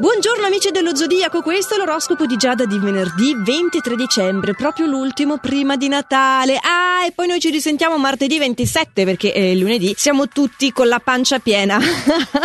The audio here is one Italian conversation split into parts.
Buongiorno amici dello Zodiaco, questo è l'oroscopo di Giada di venerdì 23 dicembre, proprio l'ultimo prima di Natale. Ah, e poi noi ci risentiamo martedì 27 perché eh, lunedì siamo tutti con la pancia piena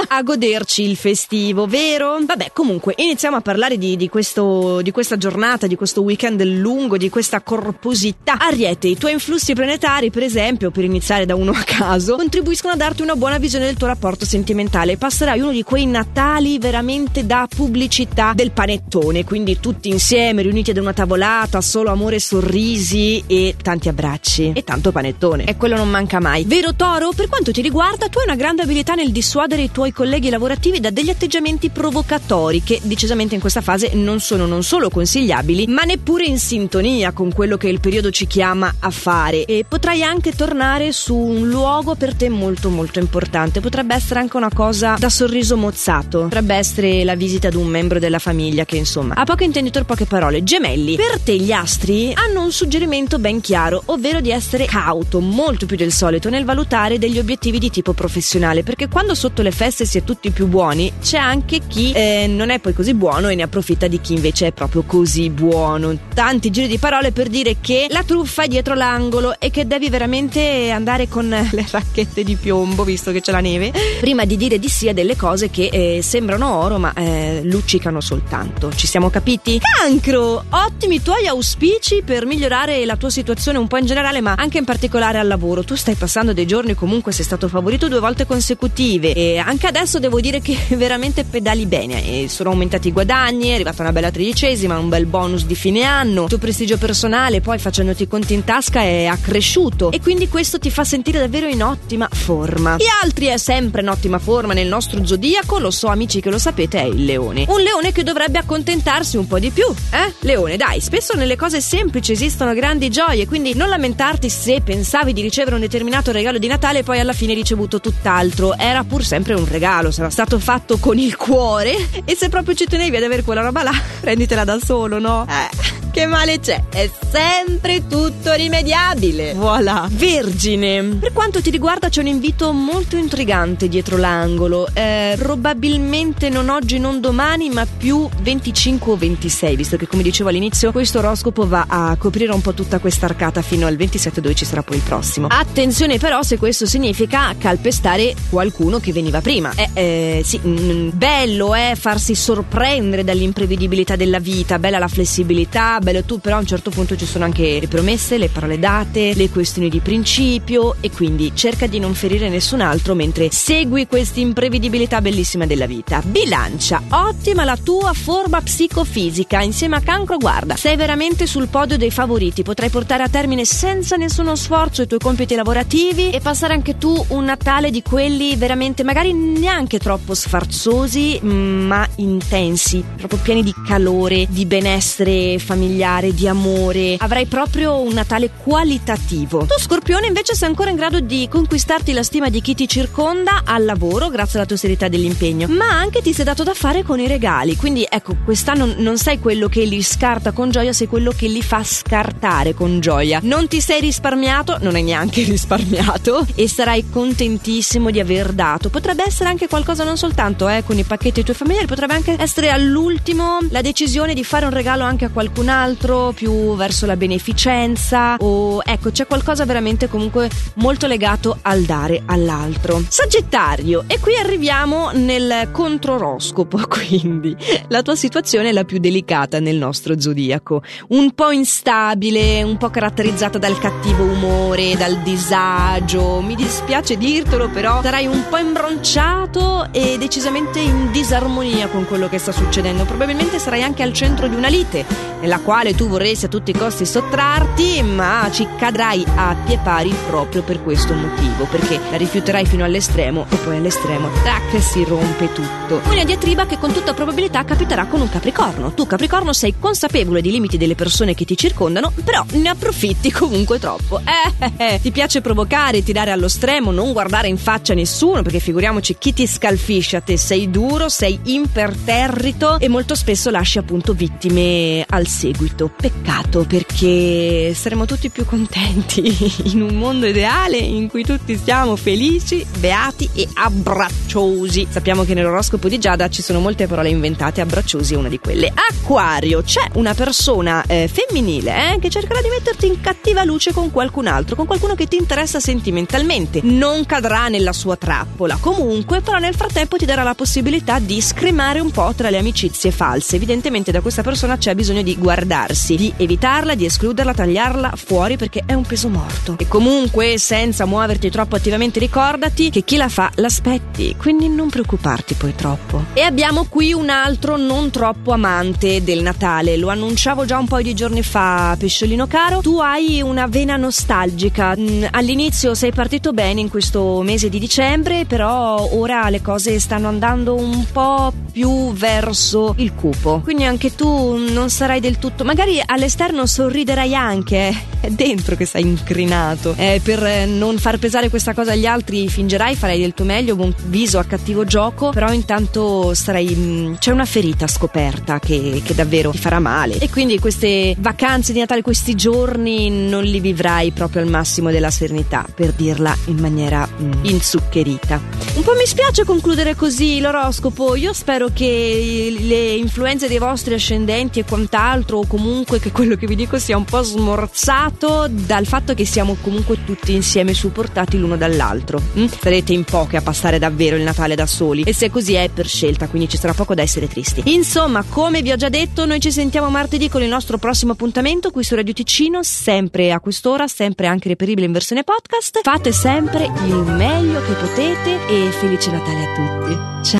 a goderci il festivo, vero? Vabbè, comunque iniziamo a parlare di, di, questo, di questa giornata, di questo weekend lungo, di questa corposità. Ariete, i tuoi influssi planetari, per esempio, per iniziare da uno a caso, contribuiscono a darti una buona visione del tuo rapporto sentimentale. Passerai uno di quei Natali veramente da pubblicità del panettone, quindi tutti insieme riuniti ad una tavolata, solo amore, sorrisi e tanti abbracci e tanto panettone. E quello non manca mai. Vero Toro? Per quanto ti riguarda, tu hai una grande abilità nel dissuadere i tuoi colleghi lavorativi da degli atteggiamenti provocatori che decisamente in questa fase non sono non solo consigliabili, ma neppure in sintonia con quello che il periodo ci chiama a fare e potrai anche tornare su un luogo per te molto molto importante. Potrebbe essere anche una cosa da sorriso mozzato. Potrebbe essere la visita visita ad un membro della famiglia che insomma ha poco intenditor poche parole. Gemelli, per te gli astri hanno un suggerimento ben chiaro, ovvero di essere cauto molto più del solito nel valutare degli obiettivi di tipo professionale, perché quando sotto le feste si è tutti più buoni, c'è anche chi eh, non è poi così buono e ne approfitta di chi invece è proprio così buono. Tanti giri di parole per dire che la truffa è dietro l'angolo e che devi veramente andare con le racchette di piombo, visto che c'è la neve, prima di dire di sì a delle cose che eh, sembrano oro, ma eh, luccicano soltanto. Ci siamo capiti? Cancro! Ottimi tuoi auspici per migliorare la tua situazione un po' in generale, ma anche in particolare al lavoro. Tu stai passando dei giorni comunque sei stato favorito due volte consecutive e anche adesso devo dire che veramente pedali bene. E sono aumentati i guadagni, è arrivata una bella tredicesima, un bel bonus di fine anno. Il tuo prestigio personale poi facendoti i conti in tasca è accresciuto e quindi questo ti fa sentire davvero in ottima forma. Gli altri è sempre in ottima forma nel nostro zodiaco, lo so amici che lo sapete, è il leone. Un leone che dovrebbe accontentarsi un po' di più, eh? Leone, dai, spesso nelle cose semplici esistono grandi gioie, quindi non lamentarti se pensavi di ricevere un determinato regalo di Natale e poi alla fine hai ricevuto tutt'altro. Era pur sempre un regalo, sarà stato fatto con il cuore e se proprio ci tenevi ad avere quella roba là, prenditela da solo, no? Eh. Che male c'è? È sempre tutto rimediabile. Voilà. Vergine. Per quanto ti riguarda c'è un invito molto intrigante dietro l'angolo. Eh, probabilmente non oggi, non domani, ma più 25 o 26, visto che come dicevo all'inizio questo oroscopo va a coprire un po' tutta questa arcata fino al 27 dove ci sarà poi il prossimo. Attenzione però se questo significa calpestare qualcuno che veniva prima. Eh, eh sì, mh, bello è eh, farsi sorprendere dall'imprevedibilità della vita, bella la flessibilità, bello tu, però a un certo punto ci sono anche le promesse, le parole date, le questioni di principio e quindi cerca di non ferire nessun altro mentre segui questa imprevedibilità bellissima della vita. Bilancia, ottima la tua forma psicofisica, insieme a cancro guarda, sei veramente sul podio dei favoriti, potrai portare a termine senza nessuno sforzo i tuoi compiti lavorativi e passare anche tu un Natale di quelli veramente magari neanche troppo sfarzosi ma intensi, proprio pieni di calore, di benessere familiare familiare, di amore. Avrai proprio un Natale qualitativo. Tu, Scorpione, invece, sei ancora in grado di conquistarti la stima di chi ti circonda al lavoro, grazie alla tua serietà dell'impegno, ma anche ti sei dato da fare con i regali. Quindi, ecco, quest'anno non sei quello che li scarta con gioia, sei quello che li fa scartare con gioia. Non ti sei risparmiato, non hai neanche risparmiato, e sarai contentissimo di aver dato. Potrebbe essere anche qualcosa non soltanto eh, con i pacchetti ai tuoi familiari, potrebbe anche essere all'ultimo la decisione di fare un regalo anche a qualcun altro altro, più verso la beneficenza o ecco c'è qualcosa veramente comunque molto legato al dare all'altro. Sagittario, e qui arriviamo nel controroscopo, quindi. La tua situazione è la più delicata nel nostro zodiaco, un po' instabile, un po' caratterizzata dal cattivo umore, dal disagio, mi dispiace dirtelo però sarai un po' imbronciato e decisamente in disarmonia con quello che sta succedendo, probabilmente sarai anche al centro di una lite nella quale tu vorresti a tutti i costi sottrarti, ma ci cadrai a pie pari proprio per questo motivo, perché la rifiuterai fino all'estremo e poi all'estremo, tac, si rompe tutto. Una diatriba che con tutta probabilità capiterà con un Capricorno. Tu, Capricorno, sei consapevole dei limiti delle persone che ti circondano, però ne approfitti comunque troppo. Eh, eh, eh. ti piace provocare, tirare allo stremo, non guardare in faccia nessuno, perché figuriamoci chi ti scalfisce a te, sei duro, sei imperterrito e molto spesso lasci appunto vittime al seguito seguito. Peccato perché saremmo tutti più contenti in un mondo ideale in cui tutti siamo felici, beati e abbracciosi. Sappiamo che nell'oroscopo di Giada ci sono molte parole inventate, abbracciosi è una di quelle. Acquario, c'è una persona eh, femminile eh, che cercherà di metterti in cattiva luce con qualcun altro, con qualcuno che ti interessa sentimentalmente. Non cadrà nella sua trappola. Comunque, però nel frattempo ti darà la possibilità di scremare un po' tra le amicizie false. Evidentemente da questa persona c'è bisogno di guardarsi, di evitarla, di escluderla, tagliarla fuori perché è un peso morto. E comunque, senza muoverti troppo attivamente, ricordati che chi la fa l'aspetti, quindi non preoccuparti poi troppo. E abbiamo qui un altro non troppo amante del Natale, lo annunciavo già un po' di giorni fa, pesciolino caro. Tu hai una vena nostalgica. Mm, all'inizio sei partito bene in questo mese di dicembre, però ora le cose stanno andando un po' più verso il cupo. Quindi anche tu non sarai del tutto. Magari all'esterno sorriderai anche, è dentro che sei incrinato. Eh, per non far pesare questa cosa agli altri, fingerai, farai del tuo meglio, buon viso a cattivo gioco, però intanto sarai. Mm, c'è una ferita scoperta che, che davvero ti farà male. E quindi queste vacanze di Natale, questi giorni, non li vivrai proprio al massimo della serenità, per dirla in maniera mm, inzuccherita. Un po' mi spiace concludere così l'oroscopo. Io spero che le influenze dei vostri ascendenti e quant'altro, o comunque che quello che vi dico sia un po' smorzato dal fatto che siamo comunque tutti insieme supportati l'uno dall'altro. Mm? Sarete in poche a passare davvero il Natale da soli. E se così è per scelta, quindi ci sarà poco da essere tristi. Insomma, come vi ho già detto, noi ci sentiamo martedì con il nostro prossimo appuntamento qui su Radio Ticino, sempre a quest'ora, sempre anche reperibile in versione podcast. Fate sempre il meglio che potete e felice Natale a tutti. Ciao!